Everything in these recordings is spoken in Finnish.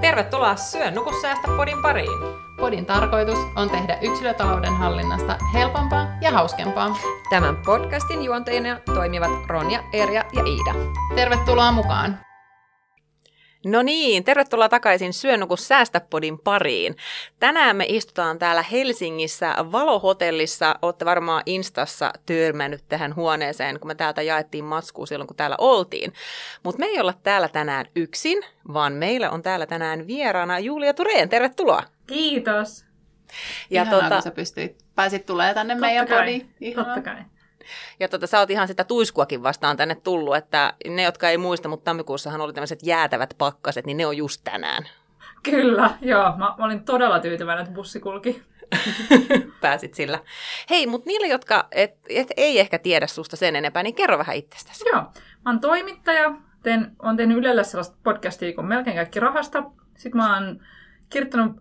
Tervetuloa Syö nuku säästä podin pariin. Podin tarkoitus on tehdä yksilötalouden hallinnasta helpompaa ja hauskempaa. Tämän podcastin juonteina toimivat Ronja, Erja ja Iida. Tervetuloa mukaan! No niin, tervetuloa takaisin Syönuku Säästäpodin pariin. Tänään me istutaan täällä Helsingissä Valohotellissa. Olette varmaan Instassa törmännyt tähän huoneeseen, kun me täältä jaettiin matskua silloin, kun täällä oltiin. Mutta me ei olla täällä tänään yksin, vaan meillä on täällä tänään vieraana Julia Tureen. Tervetuloa! Kiitos! Ja Ihanaa, tota... kun sä pystyit, pääsit tulee tänne Totta meidän kai. podiin. Totta kai. Ja tota, sä oot ihan sitä tuiskuakin vastaan tänne tullut, että ne, jotka ei muista, mutta tammikuussahan oli tämmöiset jäätävät pakkaset, niin ne on just tänään. Kyllä, joo. Mä, mä olin todella tyytyväinen, että bussi kulki. Pääsit sillä. Hei, mutta niille, jotka et, et, ei ehkä tiedä susta sen enempää, niin kerro vähän itsestäsi. Joo. Mä oon toimittaja. Teen, oon tehnyt Ylelle sellaista podcastia kuin Melkein kaikki rahasta. Sitten mä oon kirjoittanut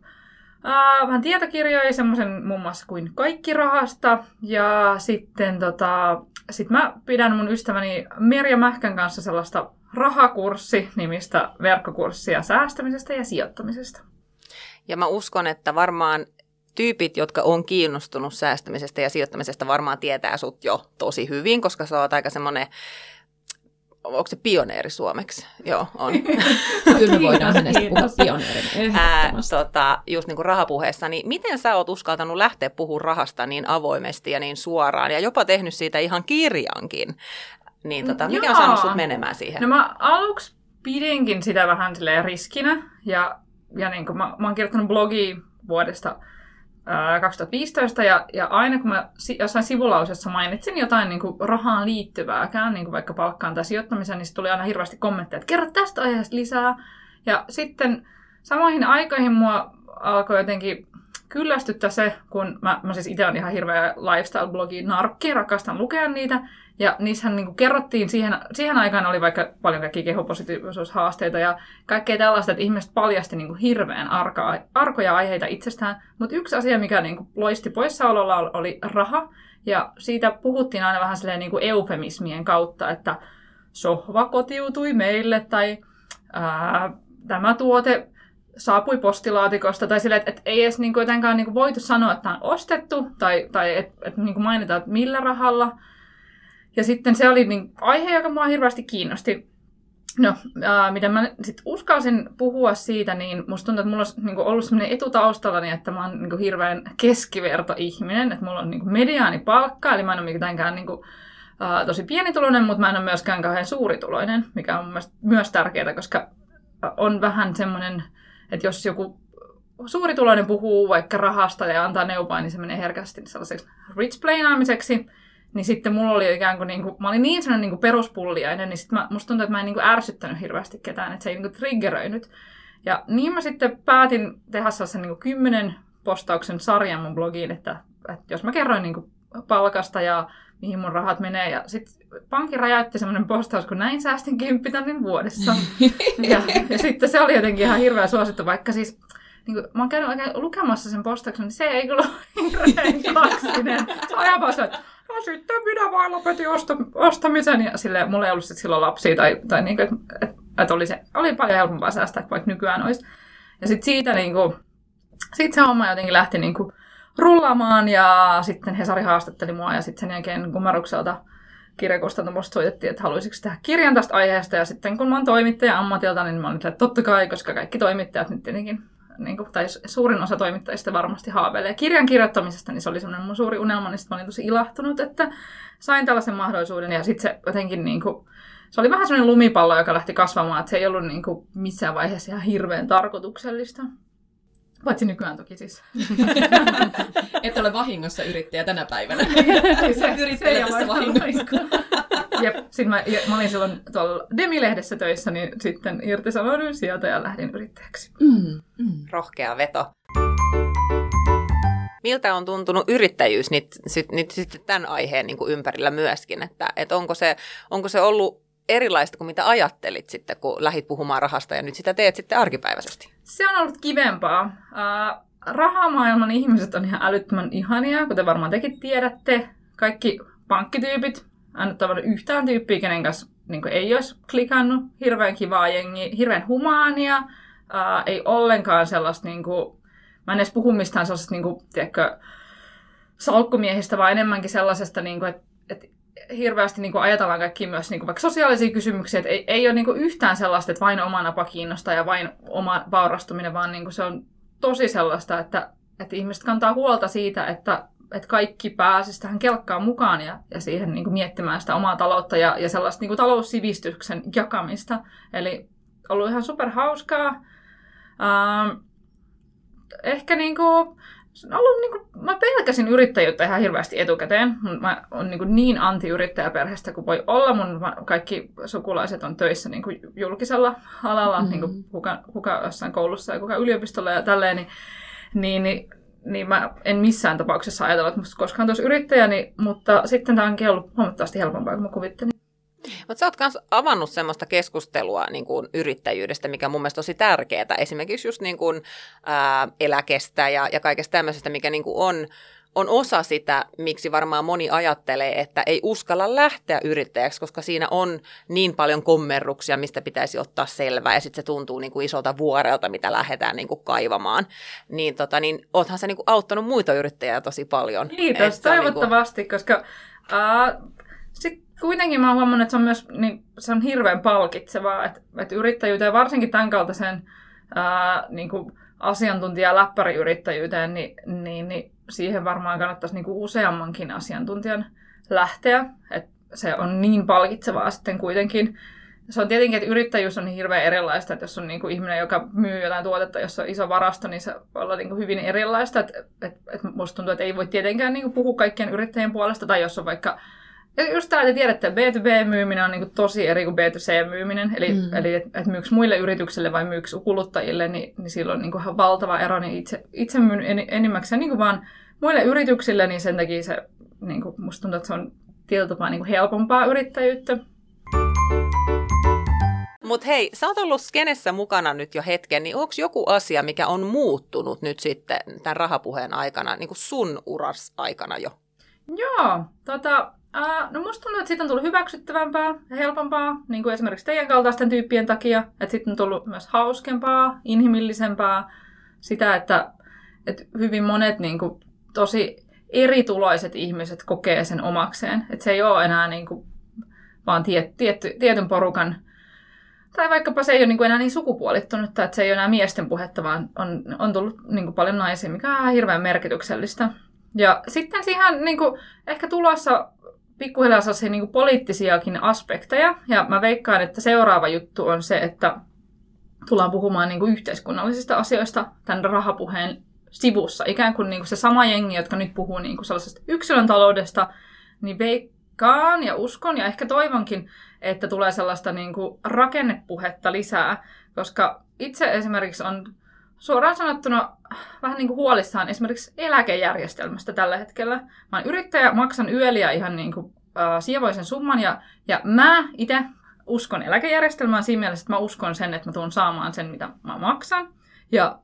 äh, vähän tietokirjoja, semmoisen muun muassa kuin Kaikki rahasta. Ja sitten tota, sit mä pidän mun ystäväni Merja Mähkän kanssa sellaista rahakurssi-nimistä verkkokurssia säästämisestä ja sijoittamisesta. Ja mä uskon, että varmaan tyypit, jotka on kiinnostunut säästämisestä ja sijoittamisesta, varmaan tietää sut jo tosi hyvin, koska sä oot aika semmoinen onko se pioneeri suomeksi? Joo, on. Kyllä me voidaan hänestä puhua pioneerin Ää, tota, just niin kuin rahapuheessa, niin miten sä oot uskaltanut lähteä puhumaan rahasta niin avoimesti ja niin suoraan, ja jopa tehnyt siitä ihan kirjankin? Niin tota, mikä on Jaa. saanut sut menemään siihen? No mä aluksi pidinkin sitä vähän riskinä ja, ja niin kuin mä, mä oon kirjoittanut blogia vuodesta 2015 ja, ja aina kun mä jossain sivulausessa mainitsin jotain niin kuin rahaan liittyvääkään, niin kuin vaikka palkkaan tai sijoittamiseen, niin tuli aina hirveästi kommentteja, että kerro tästä aiheesta lisää. Ja sitten samoihin aikoihin mua alkoi jotenkin kyllästyttää se, kun mä, mä siis itse olen ihan hirveä lifestyle-blogi narkki, rakastan lukea niitä, ja niissähän niin kerrottiin, siihen, siihen aikaan oli vaikka paljon kaikkia kehopositiivisuushaasteita ja kaikkea tällaista, että ihmiset paljasti niin hirveän arka, arkoja aiheita itsestään. Mutta yksi asia, mikä niin loisti poissaololla, oli raha. Ja siitä puhuttiin aina vähän silleen niin eufemismien kautta, että sohva kotiutui meille tai ää, tämä tuote saapui postilaatikosta, tai sille, että, että ei edes niin jotenkaan niin voitu sanoa, että on ostettu, tai, tai että, että niin mainitaan, että millä rahalla. Ja sitten se oli niin, aihe, joka mua hirveästi kiinnosti. No, ää, mitä mä sitten uskalsin puhua siitä, niin musta tuntuu, että mulla on niin ollut sellainen taustallani, että mä oon niin hirveän keskivertoihminen, että mulla on niin mediaanipalkka, eli mä en ole mitenkään niin ää, tosi pienituloinen, mutta mä en ole myöskään kauhean suurituloinen, mikä on myös tärkeää, koska on vähän semmoinen, että jos joku suurituloinen puhuu vaikka rahasta ja antaa neuvoa, niin se menee herkästi sellaiseksi rich plainaamiseksi. Niin sitten mulla oli ikään kuin, niin kuin mä olin niin sellainen niin kuin peruspulliainen, niin sitten mä, musta tuntuu, että mä en niin kuin ärsyttänyt hirveästi ketään, että se ei niin kuin triggeröinyt. Ja niin mä sitten päätin tehdä sellaisen niin kuin kymmenen postauksen sarjan mun blogiin, että, että jos mä kerroin niin kuin palkasta ja mihin mun rahat menee. Ja sitten pankin räjäytti semmoinen postaus, kun näin säästin 10 tonnin vuodessa. ja, ja sitten se oli jotenkin ihan hirveä suosittu, vaikka siis niin kuin, mä oon käynyt oikein lukemassa sen postauksen, niin se ei kyllä ole hirveän kaksinen. Se on ihan vaan se, että no sitten minä vaan lopetin osta, ostamisen. Ja silleen, mulla ei ollut sit silloin lapsia, tai, tai niin kuin, että et, et oli, se, oli paljon helpompaa säästää kuin vaikka nykyään olisi. Ja sitten siitä niin kuin, sit se homma jotenkin lähti niin kuin, rullaamaan ja sitten Hesari haastatteli mua ja sitten sen jälkeen kumarukselta kirjakustantamosta soitettiin, että haluaisiko tehdä kirjan tästä aiheesta. Ja sitten kun mä oon toimittaja ammatilta, niin mä olin että totta kai, koska kaikki toimittajat nyt tietenkin, niin kuin, tai suurin osa toimittajista varmasti haaveilee kirjan kirjoittamisesta, niin se oli semmoinen mun suuri unelma, niin sitten mä olin tosi ilahtunut, että sain tällaisen mahdollisuuden. Ja sitten se jotenkin niin kuin, se oli vähän semmoinen lumipallo, joka lähti kasvamaan, että se ei ollut niin kuin missään vaiheessa ihan hirveän tarkoituksellista. Paitsi nykyään toki siis. Et ole vahingossa yrittäjä tänä päivänä. se, Yrittäjä ei tässä ole vahingossa. Jep, sitten mä, mä olin silloin tuolla Demi-lehdessä töissä, niin sitten irtisanouduin sieltä ja lähdin yrittäjäksi. Mm, mm. Rohkea veto. Miltä on tuntunut yrittäjyys nyt, sit, nyt sitten tämän aiheen niin kuin ympärillä myöskin, että, että onko, se, onko se ollut erilaista kuin mitä ajattelit sitten, kun lähit puhumaan rahasta ja nyt sitä teet sitten arkipäiväisesti? Se on ollut kivempaa. Rahamaailman ihmiset on ihan älyttömän ihania, kuten varmaan tekin tiedätte. Kaikki pankkityypit, en yhtään tyyppiä, kenen kanssa niin ei olisi klikannut. Hirveän kivaa jengi, hirveän humaania. ää, ei ollenkaan sellaista, niin kuin, mä en edes puhu mistään sellaisesta, niin kuin, tiedätkö, salkkumiehistä, vaan enemmänkin sellaisesta, niin kuin, että, että hirveästi niin kuin ajatellaan kaikki myös niin kuin vaikka sosiaalisia kysymyksiä, että ei, ei ole niin kuin yhtään sellaista, että vain oma napa kiinnostaa ja vain oma vaurastuminen, vaan niin kuin se on tosi sellaista, että, että ihmiset kantaa huolta siitä, että, että kaikki pääsisi tähän kelkkaan mukaan ja, ja siihen niin kuin miettimään sitä omaa taloutta ja, ja sellaista niin kuin taloussivistyksen jakamista. Eli ollut ihan super hauskaa. Ähm, ehkä niin kuin, ollut, niin kuin, mä pelkäsin yrittäjyyttä ihan hirveästi etukäteen. Mä oon niin, niin anti-yrittäjäperheestä kuin voi olla. Mun kaikki sukulaiset on töissä niin kuin julkisella alalla, mm-hmm. niin kuin kuka, kuka jossain koulussa ja kuka yliopistolla ja tälleen. Niin, niin, niin, niin mä en missään tapauksessa ajatella, että musta koskaan tuossa yrittäjäni, mutta sitten tämä onkin ollut huomattavasti helpompaa kuin mä kuvittelin. Mutta sä oot myös avannut semmoista keskustelua niin kuin yrittäjyydestä, mikä mun mielestä tosi tärkeää. Esimerkiksi just niin kuin, ää, eläkestä ja, ja kaikesta tämmöisestä, mikä niin kuin on, on osa sitä, miksi varmaan moni ajattelee, että ei uskalla lähteä yrittäjäksi, koska siinä on niin paljon kommerruksia, mistä pitäisi ottaa selvää, ja sitten se tuntuu niin kuin isolta vuorelta, mitä lähdetään niin kuin kaivamaan. Niin, tota, niin oothan se niin kuin auttanut muita yrittäjiä tosi paljon. Kiitos, toivottavasti, niin kuin... koska uh, sit kuitenkin mä oon huomannut, että se on myös niin, se on hirveän palkitsevaa, että, että yrittäjyyteen, varsinkin tämän kaltaisen ää, niin kuin asiantuntija- läppäriyrittäjyyteen, niin, niin, niin siihen varmaan kannattaisi niin kuin useammankin asiantuntijan lähteä. Että se on niin palkitsevaa sitten kuitenkin. Se on tietenkin, että yrittäjyys on hirveän erilaista, että jos on niin kuin ihminen, joka myy jotain tuotetta, jossa on iso varasto, niin se voi olla niin kuin hyvin erilaista. Että, että, että musta tuntuu, että ei voi tietenkään niin kuin puhua kaikkien yrittäjien puolesta, tai jos on vaikka just tämä, että tiedätte, että B2B-myyminen on niin tosi eri kuin B2C-myyminen. Eli, mm. eli että et myyks muille yrityksille vai myyks kuluttajille, niin, niin silloin on niin kuin valtava ero. Niin itse, itse myyn en, enimmäkseen niin kuin vaan muille yrityksille, niin sen takia se, niin kuin, musta tuntuu, että se on tietyllä tapaa niin kuin helpompaa yrittäjyyttä. Mutta hei, sä oot ollut skenessä mukana nyt jo hetken, niin onko joku asia, mikä on muuttunut nyt sitten tämän rahapuheen aikana, niin kuin sun uras aikana jo? Joo, tota, Uh, no musta tuntuu, että siitä on tullut hyväksyttävämpää ja helpompaa, niin kuin esimerkiksi teidän kaltaisten tyyppien takia. Että sitten on tullut myös hauskempaa, inhimillisempää. Sitä, että, että hyvin monet niin kuin, tosi erituloiset ihmiset kokee sen omakseen. Että se ei ole enää niin kuin, vaan tiet, tietty, tietyn porukan tai vaikkapa se ei ole niin kuin enää niin sukupuolittunut, että se ei ole enää miesten puhetta, vaan on, on tullut niin kuin paljon naisia, mikä on hirveän merkityksellistä. Ja sitten siihen niin kuin, ehkä tulossa pikkuhiljaa sellaisia niin poliittisiakin aspekteja. Ja mä veikkaan, että seuraava juttu on se, että tullaan puhumaan niin kuin yhteiskunnallisista asioista tämän rahapuheen sivussa. Ikään kuin, niin kuin se sama jengi, jotka nyt puhuu niin kuin sellaisesta yksilön taloudesta, niin veikkaan ja uskon ja ehkä toivonkin, että tulee sellaista niin kuin rakennepuhetta lisää, koska itse esimerkiksi on suoraan sanottuna vähän niin kuin huolissaan esimerkiksi eläkejärjestelmästä tällä hetkellä. Mä oon yrittäjä, maksan yöliä ihan niin kuin, äh, sievoisen summan ja, ja mä itse uskon eläkejärjestelmään siinä mielessä, että mä uskon sen, että mä tuun saamaan sen, mitä mä maksan. Ja,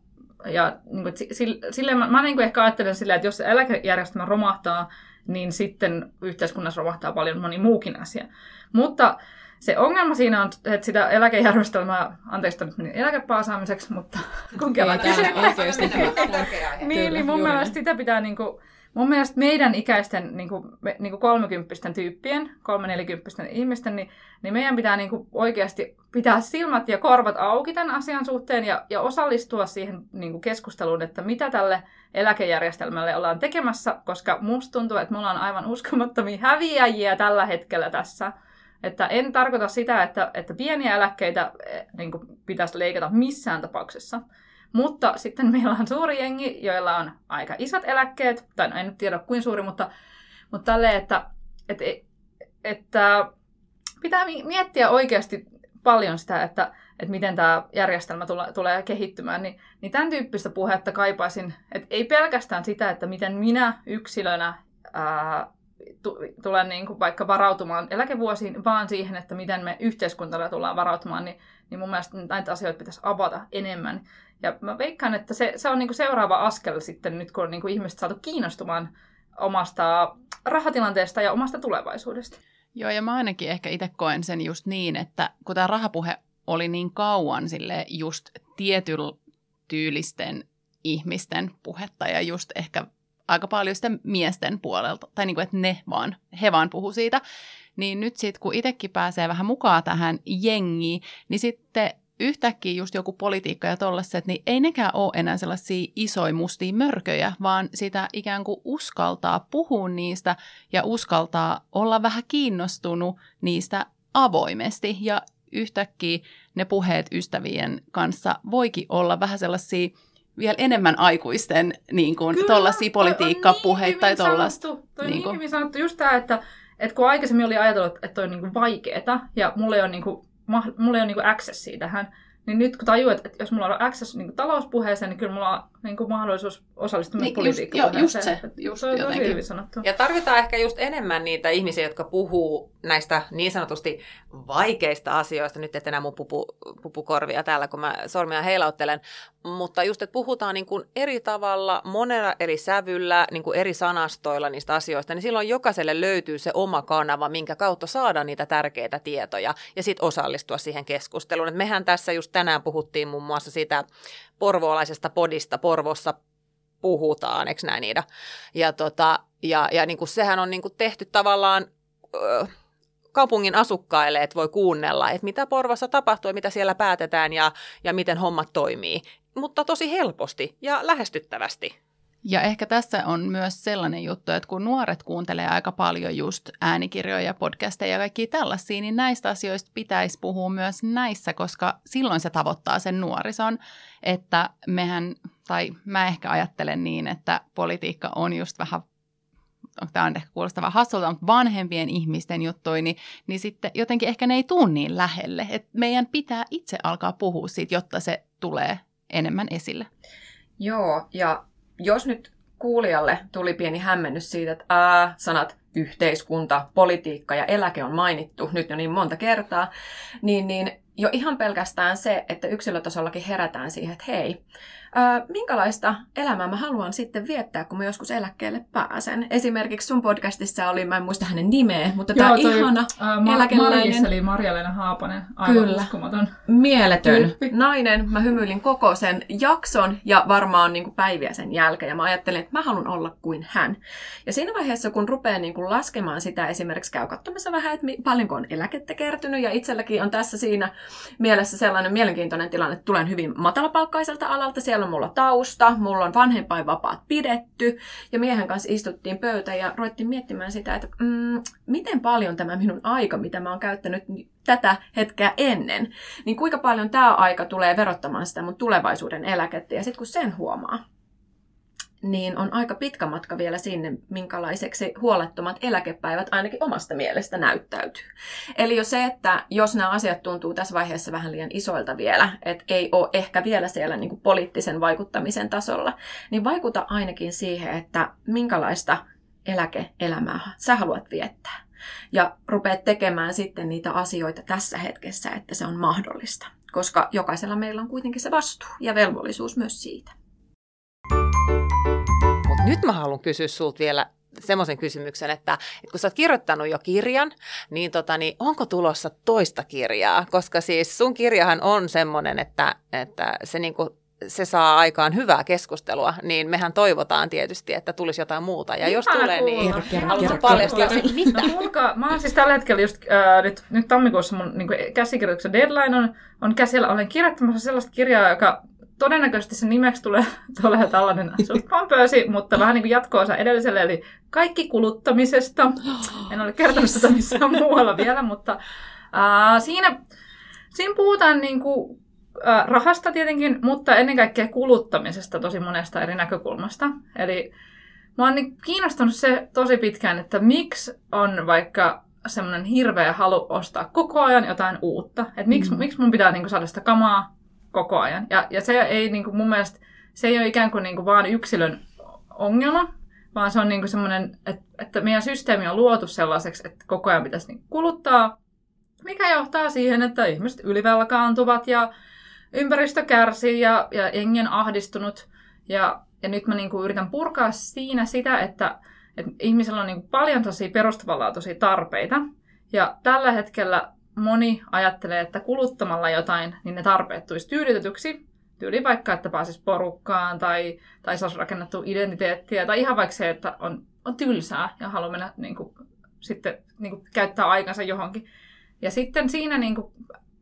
ja niin kuin, sille, sille mä, mä niin kuin ehkä ajattelen silleen, että jos eläkejärjestelmä romahtaa, niin sitten yhteiskunnassa romahtaa paljon moni muukin asia. Mutta se ongelma siinä on, että sitä eläkejärjestelmää, anteeksi nyt meni eläkepaasaamiseksi, mutta kun kerran oikeasti. niin, niin mun mielestä sitä pitää niinku, mun mielestä meidän ikäisten niinku, me, niinku kolmekymppisten tyyppien, kolmenelikymppisten ihmisten, niin, niin meidän pitää niinku oikeasti pitää silmät ja korvat auki tämän asian suhteen ja, ja osallistua siihen niinku keskusteluun, että mitä tälle eläkejärjestelmälle ollaan tekemässä, koska musta tuntuu, että me ollaan aivan uskomattomia häviäjiä tällä hetkellä tässä – että en tarkoita sitä, että, että pieniä eläkkeitä eh, niin kuin pitäisi leikata missään tapauksessa. Mutta sitten meillä on suuri jengi, joilla on aika isot eläkkeet, tai no en nyt tiedä kuin suuri, mutta, mutta tälleen, että, että, että pitää miettiä oikeasti paljon sitä, että, että miten tämä järjestelmä tule, tulee kehittymään, niin, niin tämän tyyppistä puhetta kaipaisin, että ei pelkästään sitä, että miten minä yksilönä ää, tule niin kuin vaikka varautumaan eläkevuosiin, vaan siihen, että miten me yhteiskuntana tullaan varautumaan, niin, niin mun mielestä näitä asioita pitäisi avata enemmän. Ja mä veikkaan, että se, se on niin kuin seuraava askel sitten nyt, kun on niin kuin ihmiset saatu kiinnostumaan omasta rahatilanteesta ja omasta tulevaisuudesta. Joo, ja mä ainakin ehkä itse koen sen just niin, että kun tämä rahapuhe oli niin kauan sille just tietyllä tyylisten ihmisten puhetta ja just ehkä aika paljon sitä miesten puolelta, tai niin kuin, että ne vaan, he vaan puhuu siitä. Niin nyt sitten, kun itsekin pääsee vähän mukaan tähän jengiin, niin sitten yhtäkkiä just joku politiikka ja tollaiset, niin ei nekään ole enää sellaisia isoja mustia mörköjä, vaan sitä ikään kuin uskaltaa puhua niistä ja uskaltaa olla vähän kiinnostunut niistä avoimesti. Ja yhtäkkiä ne puheet ystävien kanssa voikin olla vähän sellaisia vielä enemmän aikuisten niin kuin, tollaisia politiikkapuheita niin tai tollaista. Toi on niin niin kuin- hyvin sanottu just tämä, että, että kun aikaisemmin oli ajatellut, että toi on niin vaikeeta ja mulla ei ole, niin kuin, mulla ei ole niin accessia tähän, niin nyt kun tajuat, että jos mulla on access niin talouspuheeseen, niin kyllä mulla on niin kuin mahdollisuus osallistua Niin, politiikkapuheeseen. joo, just se, just toi on tosi jotenkin. hyvin sanottu. Ja tarvitaan ehkä just enemmän niitä ihmisiä, jotka puhuu näistä niin sanotusti vaikeista asioista. Nyt et enää mun pupu, pupukorvia täällä, kun mä sormia heilauttelen. Mutta just, että puhutaan niin kuin eri tavalla, monella eri sävyllä, niin kuin eri sanastoilla niistä asioista, niin silloin jokaiselle löytyy se oma kanava, minkä kautta saadaan niitä tärkeitä tietoja ja sitten osallistua siihen keskusteluun. Et mehän tässä just tänään puhuttiin muun muassa siitä porvoolaisesta podista Porvossa puhutaan, eikö näin Niida? Ja, tota, ja, ja niin kuin sehän on niin kuin tehty tavallaan ö, kaupungin asukkaille, että voi kuunnella, että mitä Porvassa tapahtuu ja mitä siellä päätetään ja, ja miten hommat toimii. Mutta tosi helposti ja lähestyttävästi. Ja ehkä tässä on myös sellainen juttu, että kun nuoret kuuntelee aika paljon just äänikirjoja, podcasteja ja kaikkia tällaisia, niin näistä asioista pitäisi puhua myös näissä, koska silloin se tavoittaa sen nuorison, että mehän, tai mä ehkä ajattelen niin, että politiikka on just vähän tämä on ehkä kuulostava hassulta, mutta vanhempien ihmisten juttuja, niin, niin sitten jotenkin ehkä ne ei tuu niin lähelle. Et meidän pitää itse alkaa puhua siitä, jotta se tulee enemmän esille. Joo, ja jos nyt kuulijalle tuli pieni hämmennys siitä, että ää, sanat yhteiskunta, politiikka ja eläke on mainittu nyt jo niin monta kertaa, niin, niin jo ihan pelkästään se, että yksilötasollakin herätään siihen, että hei, minkälaista elämää mä haluan sitten viettää, kun mä joskus eläkkeelle pääsen. Esimerkiksi sun podcastissa oli, mä en muista hänen nimeä, mutta tämä toi, ihana, ää, Ma- eläkeläinen. Marjis, eli Marja-Leena Haapanen, aivan Kyllä. uskomaton. mieletön Tyyppi. nainen. Mä hymyilin koko sen jakson ja varmaan niin kuin päiviä sen jälkeen. Ja mä ajattelin, että mä haluan olla kuin hän. Ja siinä vaiheessa, kun rupeaa niin kuin laskemaan sitä, esimerkiksi käy katsomassa vähän, että paljonko on eläkettä kertynyt. Ja itselläkin on tässä siinä mielessä sellainen mielenkiintoinen tilanne, että tulen hyvin matalapalkkaiselta alalta. Siellä on mulla tausta, mulla on vanhempainvapaat pidetty. Ja miehen kanssa istuttiin pöytä ja ruvettiin miettimään sitä, että mm, miten paljon tämä minun aika, mitä mä oon käyttänyt tätä hetkeä ennen, niin kuinka paljon tämä aika tulee verottamaan sitä mun tulevaisuuden eläkettä. Ja sitten kun sen huomaa, niin on aika pitkä matka vielä sinne, minkälaiseksi huolettomat eläkepäivät ainakin omasta mielestä näyttäytyy. Eli jo se, että jos nämä asiat tuntuu tässä vaiheessa vähän liian isoilta vielä, että ei ole ehkä vielä siellä niin kuin poliittisen vaikuttamisen tasolla, niin vaikuta ainakin siihen, että minkälaista eläkeelämää sä haluat viettää. Ja rupeat tekemään sitten niitä asioita tässä hetkessä, että se on mahdollista. Koska jokaisella meillä on kuitenkin se vastuu ja velvollisuus myös siitä. Nyt mä haluan kysyä sulta vielä semmoisen kysymyksen, että, että kun sä oot kirjoittanut jo kirjan, niin, tota, niin onko tulossa toista kirjaa? Koska siis sun kirjahan on semmoinen, että, että se, niinku, se saa aikaan hyvää keskustelua, niin mehän toivotaan tietysti, että tulisi jotain muuta. Ja jos Ihana tulee, niin kuulla. Ihana haluatko paljastaa mitä? No mä oon siis tällä hetkellä just äh, nyt, nyt tammikuussa mun niin käsikirjoituksen deadline on, on käsillä. Olen kirjoittamassa sellaista kirjaa, joka todennäköisesti sen nimeksi tulee, tulee tällainen suht pompöösi, mutta vähän niin kuin jatko-osa edelliselle, eli kaikki kuluttamisesta. En ole kertonut sitä missään muualla vielä, mutta äh, siinä, siinä puhutaan niin kuin, äh, rahasta tietenkin, mutta ennen kaikkea kuluttamisesta tosi monesta eri näkökulmasta. Eli Mä oon niin kiinnostunut se tosi pitkään, että miksi on vaikka semmoinen hirveä halu ostaa koko ajan jotain uutta. Että miksi, mm. miksi mun pitää niinku saada sitä kamaa koko ajan. Ja, ja se ei niinku mun mielestä, se ei ole ikään kuin niinku vaan yksilön ongelma, vaan se on niinku semmoinen, että, että meidän systeemi on luotu sellaiseksi, että koko ajan pitäisi niinku kuluttaa, mikä johtaa siihen, että ihmiset ylivelkaantuvat ja ympäristö kärsii ja, ja jengi on ahdistunut. Ja, ja nyt mä niinku yritän purkaa siinä sitä, että, että ihmisellä on niinku paljon tosi perustavanlaatuisia tarpeita. Ja tällä hetkellä moni ajattelee, että kuluttamalla jotain, niin ne tarpeet tulisi tyydytetyksi. Tyyli vaikka, että pääsisi porukkaan tai, tai saisi rakennettua identiteettiä tai ihan vaikka se, että on, on tylsää ja haluaa mennä niin kuin, sitten niin kuin, käyttää aikansa johonkin. Ja sitten siinä niin kuin,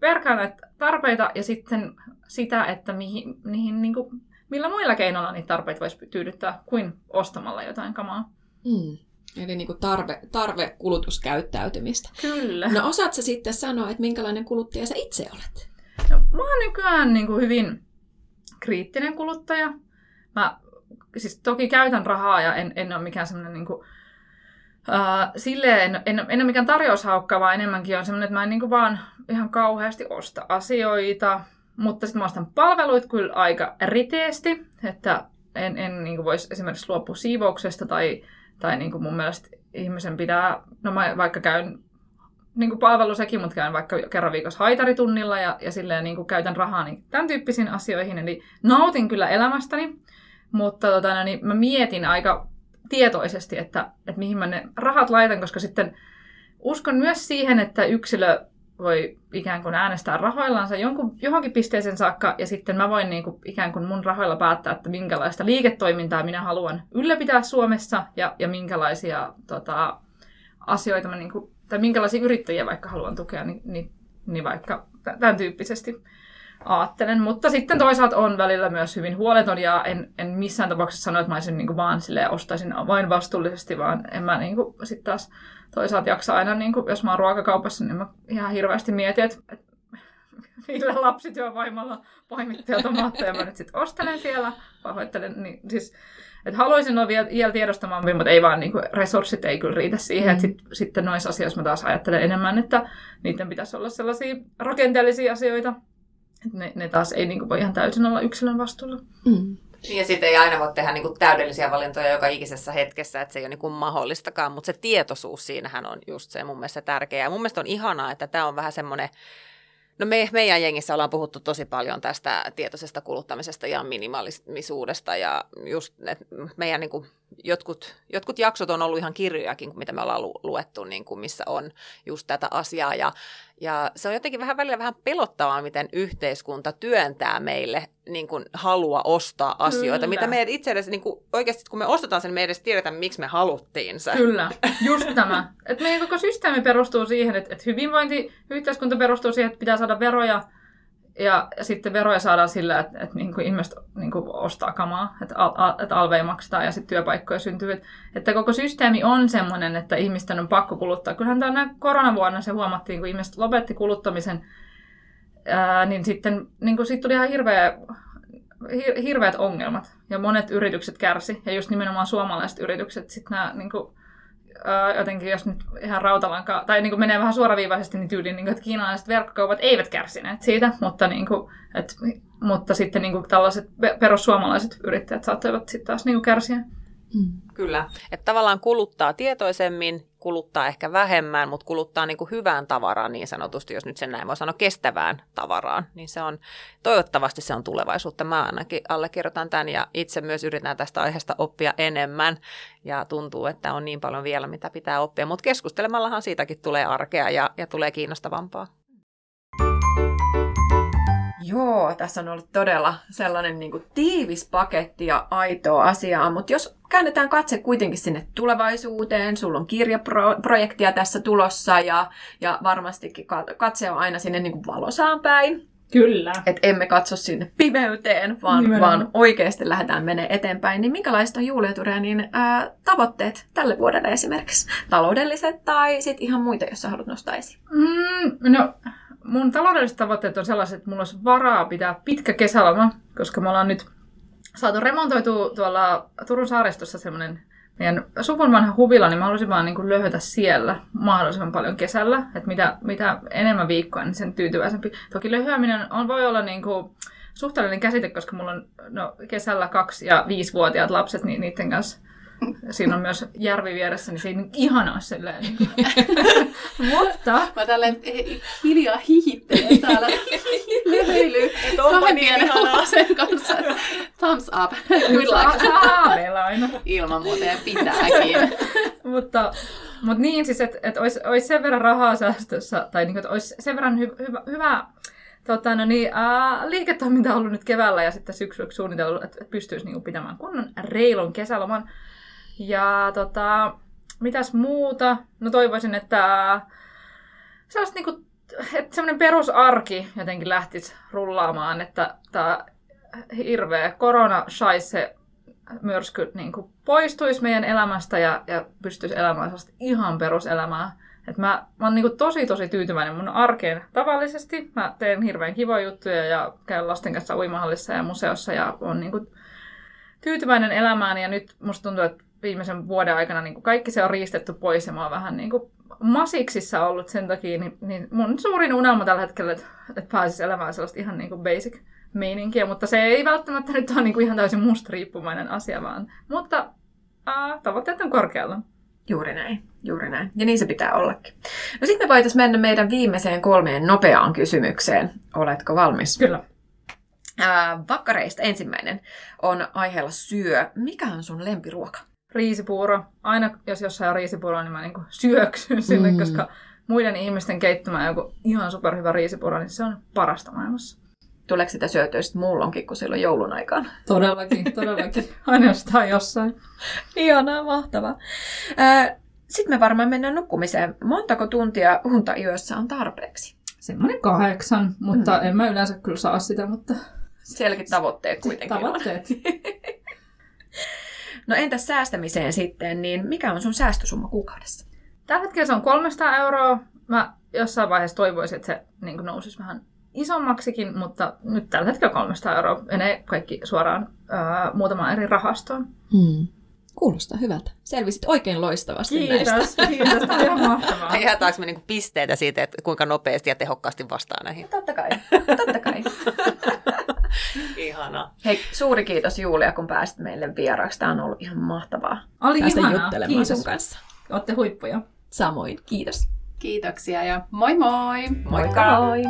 verkaa näitä tarpeita ja sitten sitä, että mihin, niihin, niin kuin, millä muilla keinoilla niitä tarpeita voisi tyydyttää kuin ostamalla jotain kamaa. Mm. Eli niin kuin tarve, tarve kulutuskäyttäytymistä. Kyllä. No osaatko sitten sanoa, että minkälainen kuluttaja sä itse olet? No, mä oon nykyään niin kuin hyvin kriittinen kuluttaja. Mä siis toki käytän rahaa ja en, en ole mikään semmoinen niin kuin, uh, silleen, en, en, en ole mikään tarjoushaukka, vaan enemmänkin on semmoinen, että mä en niin kuin vaan ihan kauheasti osta asioita. Mutta sitten mä ostan palveluita kyllä aika riteesti, että en, en niin kuin voisi esimerkiksi luopua siivouksesta tai, tai niin kuin mun mielestä ihmisen pitää, no mä vaikka käyn niin kuin palvelu sekin, mutta käyn vaikka kerran viikossa haitaritunnilla ja, ja silleen niin kuin käytän rahaa niin tämän tyyppisiin asioihin. Eli nautin kyllä elämästäni, mutta tota, no, niin mä mietin aika tietoisesti, että, että mihin mä ne rahat laitan, koska sitten uskon myös siihen, että yksilö voi ikään kuin äänestää rahoillansa jonkun, johonkin pisteeseen saakka, ja sitten mä voin niin kuin, ikään kuin mun rahoilla päättää, että minkälaista liiketoimintaa minä haluan ylläpitää Suomessa, ja, ja minkälaisia tota, asioita mä niin kuin, tai minkälaisia yrittäjiä vaikka haluan tukea, niin, niin, niin vaikka tämän tyyppisesti ajattelen. Mutta sitten toisaalta on välillä myös hyvin huoleton ja en, en missään tapauksessa sano, että mä olisin niin kuin vaan silleen, ostaisin vain vastuullisesti, vaan en mä niin kuin, sit taas toisaalta jaksa aina, niin kuin, jos mä oon ruokakaupassa, niin mä ihan hirveästi mietin, että, että millä lapsityövoimalla poimittuja tomaatteja mä nyt sitten ostelen siellä, pahoittelen, niin siis et haluaisin olla vielä, vielä tiedostamampi, mutta ei vaan niin kuin, resurssit ei kyllä riitä siihen. Mm. Sit, sitten noissa asioissa mä taas ajattelen enemmän, että niiden pitäisi olla sellaisia rakenteellisia asioita, että ne, ne taas ei niin kuin, voi ihan täysin olla yksilön vastuulla. Mm. Ja sitten ei aina voi tehdä niin kuin täydellisiä valintoja joka ikisessä hetkessä, että se ei ole niin kuin mahdollistakaan, mutta se tietoisuus siinähän on just se mun mielestä tärkeää. Ja mun mielestä on ihanaa, että tämä on vähän semmoinen No me, meidän jengissä ollaan puhuttu tosi paljon tästä tietoisesta kuluttamisesta ja minimaalisuudesta ja just että meidän niin kuin, jotkut, jotkut jaksot on ollut ihan kirjojakin, mitä me ollaan lu, luettu, niin kuin, missä on just tätä asiaa ja, ja se on jotenkin vähän välillä vähän pelottavaa, miten yhteiskunta työntää meille niin kuin, halua ostaa asioita, Kyllä. mitä me itse asiassa niin kuin, oikeasti, kun me ostetaan sen, me ei edes tiedetä, miksi me haluttiin se. Kyllä, just tämä. Et meidän koko systeemi perustuu siihen, että, että hyvinvointi, yhteiskunta perustuu siihen, että pitää saada veroja ja, sitten veroja saadaan sillä, että, että niin kuin ihmiset niin kuin ostaa kamaa, että, al, että alveja maksetaan ja sitten työpaikkoja syntyy. Että, että koko systeemi on sellainen, että ihmisten on pakko kuluttaa. Kyllähän tämä koronavuonna se huomattiin, kun ihmiset lopetti kuluttamisen, ää, niin sitten niin kuin, siitä tuli ihan hirveä, hir, hirveät ongelmat. Ja monet yritykset kärsi, ja just nimenomaan suomalaiset yritykset, sitten nämä niin kuin, jotenkin, jos nyt ihan rautalanka, tai niin kuin menee vähän suoraviivaisesti, niin tyyliin, niin kuin, että kiinalaiset verkkokaupat eivät kärsineet siitä, mutta, niin kuin, et, mutta sitten niin kuin, tällaiset perussuomalaiset yrittäjät saattoivat sitten taas niin kuin, kärsiä. Mm. Kyllä, että tavallaan kuluttaa tietoisemmin, kuluttaa ehkä vähemmän, mutta kuluttaa niin kuin hyvään tavaraan niin sanotusti, jos nyt sen näin voi sanoa, kestävään tavaraan, niin se on, toivottavasti se on tulevaisuutta. Mä ainakin allekirjoitan tämän ja itse myös yritän tästä aiheesta oppia enemmän ja tuntuu, että on niin paljon vielä, mitä pitää oppia, mutta keskustelemallahan siitäkin tulee arkea ja, ja tulee kiinnostavampaa. Joo, tässä on ollut todella sellainen niin kuin tiivis paketti ja aitoa asiaa, mutta jos käännetään katse kuitenkin sinne tulevaisuuteen, sulla on kirjaprojektia tässä tulossa ja, ja varmastikin katse on aina sinne niin kuin valosaan päin. Kyllä. Et emme katso sinne pimeyteen, vaan, vaan oikeasti lähdetään menee eteenpäin. Niin minkälaiset on Julia Turenin ää, tavoitteet tälle vuodelle esimerkiksi? Taloudelliset tai sitten ihan muita, jos sä haluat nostaa esiin? Mm, no, mun taloudelliset tavoitteet on sellaiset, että mulla olisi varaa pitää pitkä kesäloma, koska me ollaan nyt saatu remontoitua tuolla Turun saaristossa semmoinen meidän suvun vanha huvila, niin mä haluaisin vaan niin löhötä siellä mahdollisimman paljon kesällä. Että mitä, mitä enemmän viikkoa, niin sen tyytyväisempi. Toki löhöäminen on, voi olla niin kuin suhteellinen käsite, koska mulla on no, kesällä kaksi- ja viisivuotiaat lapset, niin niiden kanssa Siinä on myös järvi vieressä, niin se ei ihanaa silleen. Niin Mutta... Mä tälleen hiljaa hihittelen täällä. Leveily. Kahden niin pienen lasen kanssa. Thumbs up. Good Meillä aina. Ilman muuta ja pitääkin. mutta, mutta niin siis, että et olisi, olisi sen verran rahaa säästössä, tai niin kuin, että olisi sen verran hy, hyvä, hyvä Tota, no niin, ää, liiketoiminta on ollut nyt keväällä ja sitten syksyksi suunnitellut, että, että pystyisi niinku pitämään kunnon reilun kesäloman. Ja tota, mitäs muuta? No toivoisin, että sellaista niinku, että semmoinen perusarki jotenkin lähtisi rullaamaan, että tämä hirveä korona se myrsky niin kuin poistuisi meidän elämästä ja, ja pystyisi elämään sellaista ihan peruselämää. Et mä, mä oon niin tosi tosi tyytyväinen mun arkeen tavallisesti. Mä teen hirveän kivoja juttuja ja käyn lasten kanssa uimahallissa ja museossa ja on niin kuin tyytyväinen elämään. Ja nyt musta tuntuu, että viimeisen vuoden aikana niin kuin kaikki se on riistetty pois ja mä oon vähän niin kuin masiksissa ollut sen takia. Niin, niin mun suurin unelma tällä hetkellä, että, että pääsisi elämään sellaista ihan niin kuin basic meininkiä, mutta se ei välttämättä nyt ole niin kuin ihan täysin musta riippumainen asia vaan. Mutta äh, tavoitteet on korkealla. Juuri näin, juuri näin. Ja niin se pitää ollakin. No sitten me voitaisiin mennä meidän viimeiseen kolmeen nopeaan kysymykseen. Oletko valmis? Kyllä. Äh, vakkareista ensimmäinen on aiheella syö. Mikä on sun lempiruoka? Riisipuuro. Aina jos jossain on riisipuuro, niin mä niinku syöksyn sinne, mm. koska muiden ihmisten keittämä joku ihan superhyvä riisipuuro, niin se on parasta maailmassa. Tuleeko sitä syötyä sitten mullonkin kuin silloin joulun aikaan? Todellakin, todellakin. Aina jostain jossain. Ihanaa, mahtavaa. Sitten me varmaan mennään nukkumiseen. Montako tuntia unta yössä on tarpeeksi? Semmoinen kahdeksan, mutta mm. en mä yleensä kyllä saa sitä, mutta... Sielläkin tavoitteet kuitenkin Tavoitteet. no entäs säästämiseen sitten, niin mikä on sun säästösumma kuukaudessa? Tällä hetkellä se on 300 euroa. Mä jossain vaiheessa toivoisin, että se niin nousisi vähän isommaksikin, mutta nyt tällä hetkellä 300 euroa menee kaikki suoraan ää, muutamaan eri rahastoon. Hmm. Kuulostaa hyvältä. Selvisit oikein loistavasti kiitos, näistä. Kiitos, tämä on ihan mahtavaa. Jäätäänkö me niinku pisteitä siitä, että kuinka nopeasti ja tehokkaasti vastaa näihin? Totta kai, totta kai. Ihana. Hei, suuri kiitos Julia, kun pääsit meille vieraaksi. Tämä on ollut ihan mahtavaa. Oli päästä ihanaa. juttelemaan Kiitos. sun kanssa. Olette huippuja. Samoin, kiitos. Kiitoksia ja moi moi! Moikka! moi.